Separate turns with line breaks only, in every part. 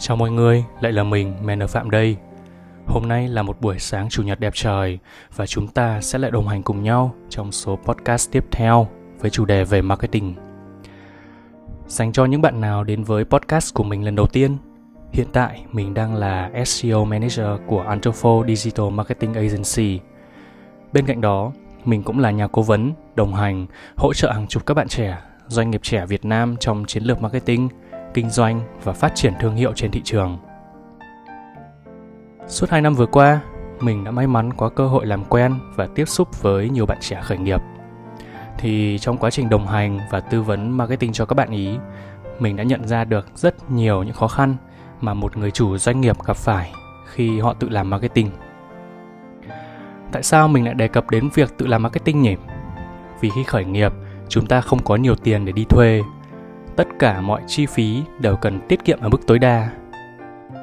Chào mọi người, lại là mình, Manner Phạm đây. Hôm nay là một buổi sáng chủ nhật đẹp trời và chúng ta sẽ lại đồng hành cùng nhau trong số podcast tiếp theo với chủ đề về marketing. Dành cho những bạn nào đến với podcast của mình lần đầu tiên, hiện tại mình đang là SEO Manager của Antofo Digital Marketing Agency. Bên cạnh đó, mình cũng là nhà cố vấn, đồng hành, hỗ trợ hàng chục các bạn trẻ, doanh nghiệp trẻ Việt Nam trong chiến lược marketing – kinh doanh và phát triển thương hiệu trên thị trường. Suốt 2 năm vừa qua, mình đã may mắn có cơ hội làm quen và tiếp xúc với nhiều bạn trẻ khởi nghiệp. Thì trong quá trình đồng hành và tư vấn marketing cho các bạn ý, mình đã nhận ra được rất nhiều những khó khăn mà một người chủ doanh nghiệp gặp phải khi họ tự làm marketing. Tại sao mình lại đề cập đến việc tự làm marketing nhỉ? Vì khi khởi nghiệp, chúng ta không có nhiều tiền để đi thuê tất cả mọi chi phí đều cần tiết kiệm ở mức tối đa.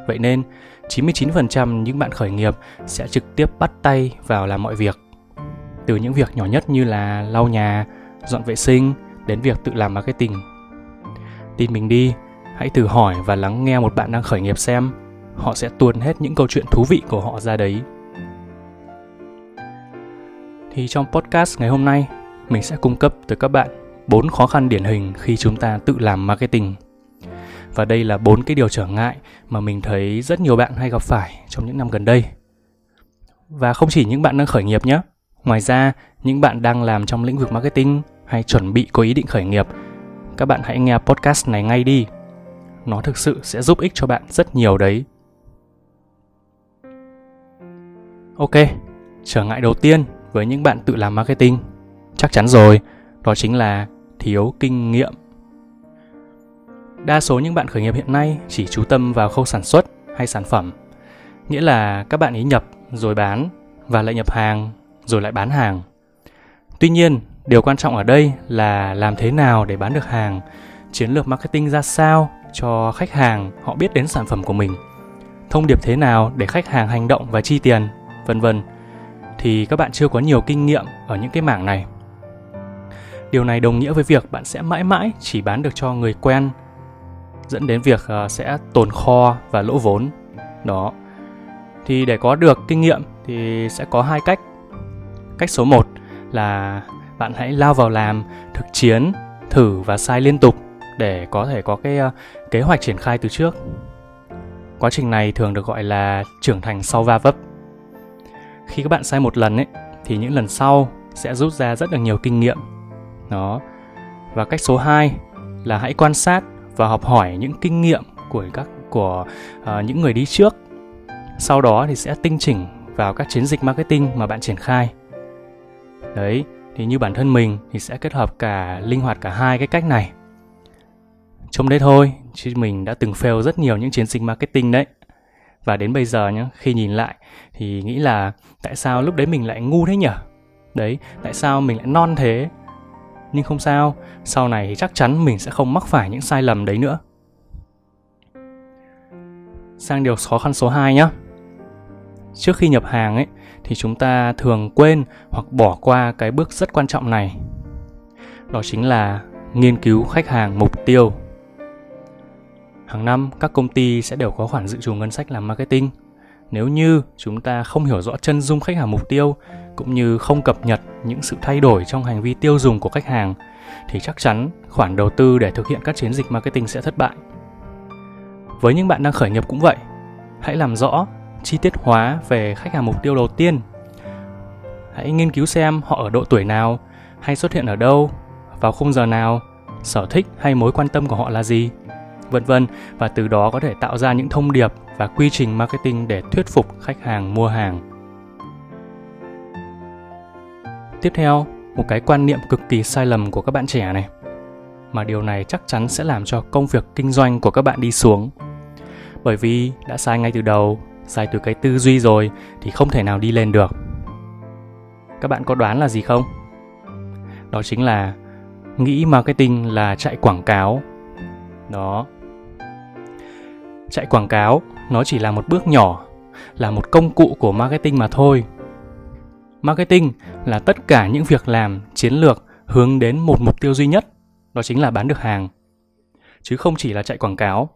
Vậy nên, 99% những bạn khởi nghiệp sẽ trực tiếp bắt tay vào làm mọi việc. Từ những việc nhỏ nhất như là lau nhà, dọn vệ sinh đến việc tự làm marketing. Tin mình đi, hãy thử hỏi và lắng nghe một bạn đang khởi nghiệp xem họ sẽ tuôn hết những câu chuyện thú vị của họ ra đấy. Thì trong podcast ngày hôm nay, mình sẽ cung cấp tới các bạn bốn khó khăn điển hình khi chúng ta tự làm marketing. Và đây là bốn cái điều trở ngại mà mình thấy rất nhiều bạn hay gặp phải trong những năm gần đây. Và không chỉ những bạn đang khởi nghiệp nhé. Ngoài ra, những bạn đang làm trong lĩnh vực marketing hay chuẩn bị có ý định khởi nghiệp, các bạn hãy nghe podcast này ngay đi. Nó thực sự sẽ giúp ích cho bạn rất nhiều đấy. Ok, trở ngại đầu tiên với những bạn tự làm marketing. Chắc chắn rồi, đó chính là thiếu kinh nghiệm. Đa số những bạn khởi nghiệp hiện nay chỉ chú tâm vào khâu sản xuất hay sản phẩm, nghĩa là các bạn ý nhập rồi bán và lại nhập hàng rồi lại bán hàng. Tuy nhiên, điều quan trọng ở đây là làm thế nào để bán được hàng, chiến lược marketing ra sao cho khách hàng họ biết đến sản phẩm của mình, thông điệp thế nào để khách hàng hành động và chi tiền, vân vân. Thì các bạn chưa có nhiều kinh nghiệm ở những cái mảng này. Điều này đồng nghĩa với việc bạn sẽ mãi mãi chỉ bán được cho người quen dẫn đến việc uh, sẽ tồn kho và lỗ vốn. Đó. Thì để có được kinh nghiệm thì sẽ có hai cách. Cách số 1 là bạn hãy lao vào làm thực chiến, thử và sai liên tục để có thể có cái uh, kế hoạch triển khai từ trước. Quá trình này thường được gọi là trưởng thành sau va vấp. Khi các bạn sai một lần ấy thì những lần sau sẽ rút ra rất là nhiều kinh nghiệm đó. Và cách số 2 là hãy quan sát và học hỏi những kinh nghiệm của các của uh, những người đi trước. Sau đó thì sẽ tinh chỉnh vào các chiến dịch marketing mà bạn triển khai. Đấy thì như bản thân mình thì sẽ kết hợp cả linh hoạt cả hai cái cách này. Trong đấy thôi chứ mình đã từng fail rất nhiều những chiến dịch marketing đấy. Và đến bây giờ nhá khi nhìn lại thì nghĩ là tại sao lúc đấy mình lại ngu thế nhỉ đấy tại sao mình lại non thế? Nhưng không sao, sau này thì chắc chắn mình sẽ không mắc phải những sai lầm đấy nữa. Sang điều khó khăn số 2 nhé. Trước khi nhập hàng ấy thì chúng ta thường quên hoặc bỏ qua cái bước rất quan trọng này. Đó chính là nghiên cứu khách hàng mục tiêu. Hàng năm các công ty sẽ đều có khoản dự trù ngân sách làm marketing. Nếu như chúng ta không hiểu rõ chân dung khách hàng mục tiêu cũng như không cập nhật những sự thay đổi trong hành vi tiêu dùng của khách hàng thì chắc chắn khoản đầu tư để thực hiện các chiến dịch marketing sẽ thất bại. Với những bạn đang khởi nghiệp cũng vậy, hãy làm rõ chi tiết hóa về khách hàng mục tiêu đầu tiên. Hãy nghiên cứu xem họ ở độ tuổi nào, hay xuất hiện ở đâu, vào khung giờ nào, sở thích hay mối quan tâm của họ là gì, vân vân và từ đó có thể tạo ra những thông điệp và quy trình marketing để thuyết phục khách hàng mua hàng. Tiếp theo, một cái quan niệm cực kỳ sai lầm của các bạn trẻ này. Mà điều này chắc chắn sẽ làm cho công việc kinh doanh của các bạn đi xuống. Bởi vì đã sai ngay từ đầu, sai từ cái tư duy rồi thì không thể nào đi lên được. Các bạn có đoán là gì không? Đó chính là nghĩ marketing là chạy quảng cáo. Đó. Chạy quảng cáo nó chỉ là một bước nhỏ, là một công cụ của marketing mà thôi Marketing là tất cả những việc làm chiến lược hướng đến một mục tiêu duy nhất, đó chính là bán được hàng. Chứ không chỉ là chạy quảng cáo.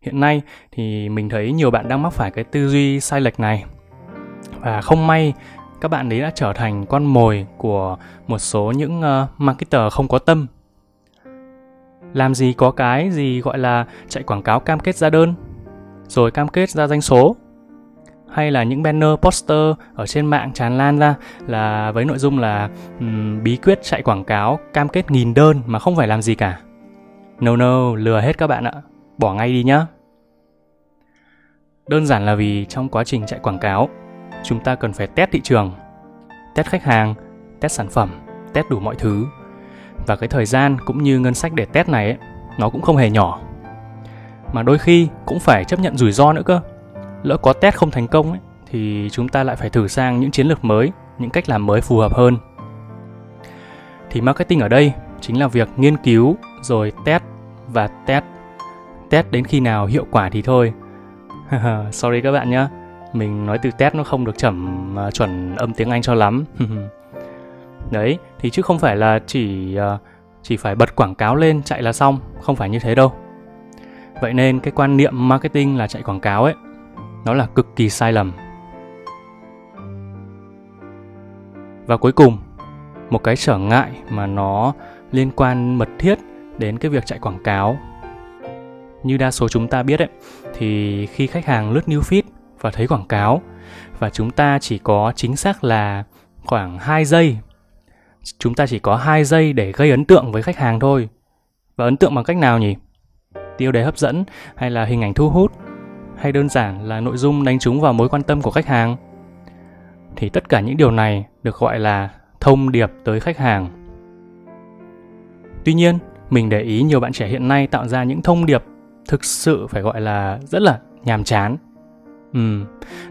hiện nay thì mình thấy nhiều bạn đang mắc phải cái tư duy sai lệch này và không may các bạn ấy đã trở thành con mồi của một số những uh, marketer không có tâm làm gì có cái gì gọi là chạy quảng cáo cam kết ra đơn? Rồi cam kết ra doanh số. Hay là những banner poster ở trên mạng tràn lan ra là với nội dung là um, bí quyết chạy quảng cáo cam kết nghìn đơn mà không phải làm gì cả. No no lừa hết các bạn ạ. Bỏ ngay đi nhá. Đơn giản là vì trong quá trình chạy quảng cáo chúng ta cần phải test thị trường test khách hàng test sản phẩm test đủ mọi thứ và cái thời gian cũng như ngân sách để test này ấy, nó cũng không hề nhỏ. Mà đôi khi cũng phải chấp nhận rủi ro nữa cơ. Lỡ có test không thành công ấy, thì chúng ta lại phải thử sang những chiến lược mới những cách làm mới phù hợp hơn. Thì marketing ở đây chính là việc nghiên cứu rồi test và test. Test đến khi nào hiệu quả thì thôi. Sorry các bạn nhé mình nói từ test nó không được chuẩn uh, à, chuẩn âm tiếng anh cho lắm. đấy, thì chứ không phải là chỉ ờ, chỉ phải bật quảng cáo lên chạy là xong, không phải như thế đâu. Vậy nên cái quan niệm marketing là chạy quảng cáo ấy, nó là cực kỳ sai lầm. Và cuối cùng, một cái trở ngại mà nó liên quan mật thiết đến cái việc chạy quảng cáo. Như đa số chúng ta biết ấy, thì khi khách hàng lướt new feed và thấy quảng cáo, và chúng ta chỉ có chính xác là khoảng 2 giây chúng ta chỉ có 2 giây để gây ấn tượng với khách hàng thôi. Và ấn tượng bằng cách nào nhỉ? Tiêu đề hấp dẫn hay là hình ảnh thu hút? Hay đơn giản là nội dung đánh trúng vào mối quan tâm của khách hàng? Thì tất cả những điều này được gọi là thông điệp tới khách hàng. Tuy nhiên, mình để ý nhiều bạn trẻ hiện nay tạo ra những thông điệp thực sự phải gọi là rất là nhàm chán. Ừ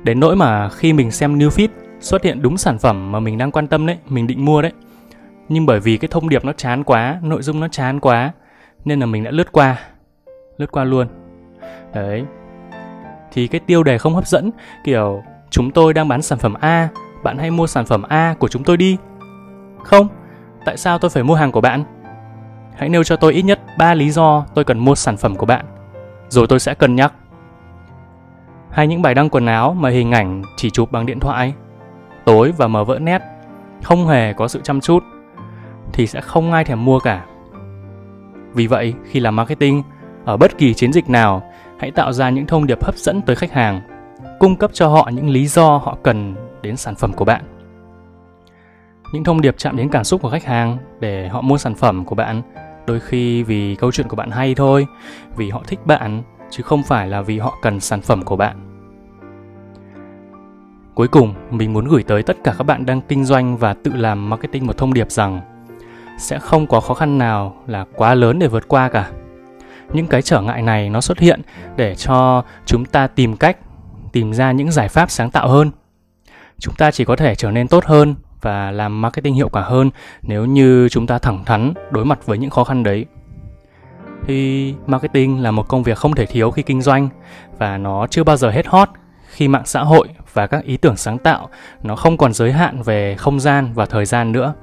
đến nỗi mà khi mình xem new feed xuất hiện đúng sản phẩm mà mình đang quan tâm đấy, mình định mua đấy nhưng bởi vì cái thông điệp nó chán quá nội dung nó chán quá nên là mình đã lướt qua lướt qua luôn đấy thì cái tiêu đề không hấp dẫn kiểu chúng tôi đang bán sản phẩm A, bạn hãy mua sản phẩm A của chúng tôi đi. Không, tại sao tôi phải mua hàng của bạn? Hãy nêu cho tôi ít nhất 3 lý do tôi cần mua sản phẩm của bạn, rồi tôi sẽ cân nhắc. Hay những bài đăng quần áo mà hình ảnh chỉ chụp bằng điện thoại, tối và mờ vỡ nét, không hề có sự chăm chút, thì sẽ không ai thèm mua cả. Vì vậy, khi làm marketing, ở bất kỳ chiến dịch nào hãy tạo ra những thông điệp hấp dẫn tới khách hàng cung cấp cho họ những lý do họ cần đến sản phẩm của bạn những thông điệp chạm đến cảm xúc của khách hàng để họ mua sản phẩm của bạn đôi khi vì câu chuyện của bạn hay thôi vì họ thích bạn chứ không phải là vì họ cần sản phẩm của bạn cuối cùng mình muốn gửi tới tất cả các bạn đang kinh doanh và tự làm marketing một thông điệp rằng sẽ không có khó khăn nào là quá lớn để vượt qua cả. Những cái trở ngại này nó xuất hiện để cho chúng ta tìm cách, tìm ra những giải pháp sáng tạo hơn. Chúng ta chỉ có thể trở nên tốt hơn và làm marketing hiệu quả hơn nếu như chúng ta thẳng thắn đối mặt với những khó khăn đấy. Thì marketing là một công việc không thể thiếu khi kinh doanh và nó chưa bao giờ hết hot khi mạng xã hội và các ý tưởng sáng tạo nó không còn giới hạn về không gian và thời gian nữa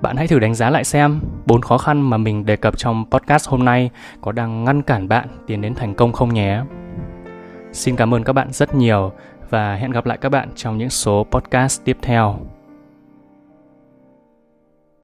bạn hãy thử đánh giá lại xem bốn khó khăn mà mình đề cập trong podcast hôm nay có đang ngăn cản bạn tiến đến thành công không nhé. Xin cảm ơn các bạn rất nhiều và hẹn gặp lại các bạn trong những số podcast tiếp theo.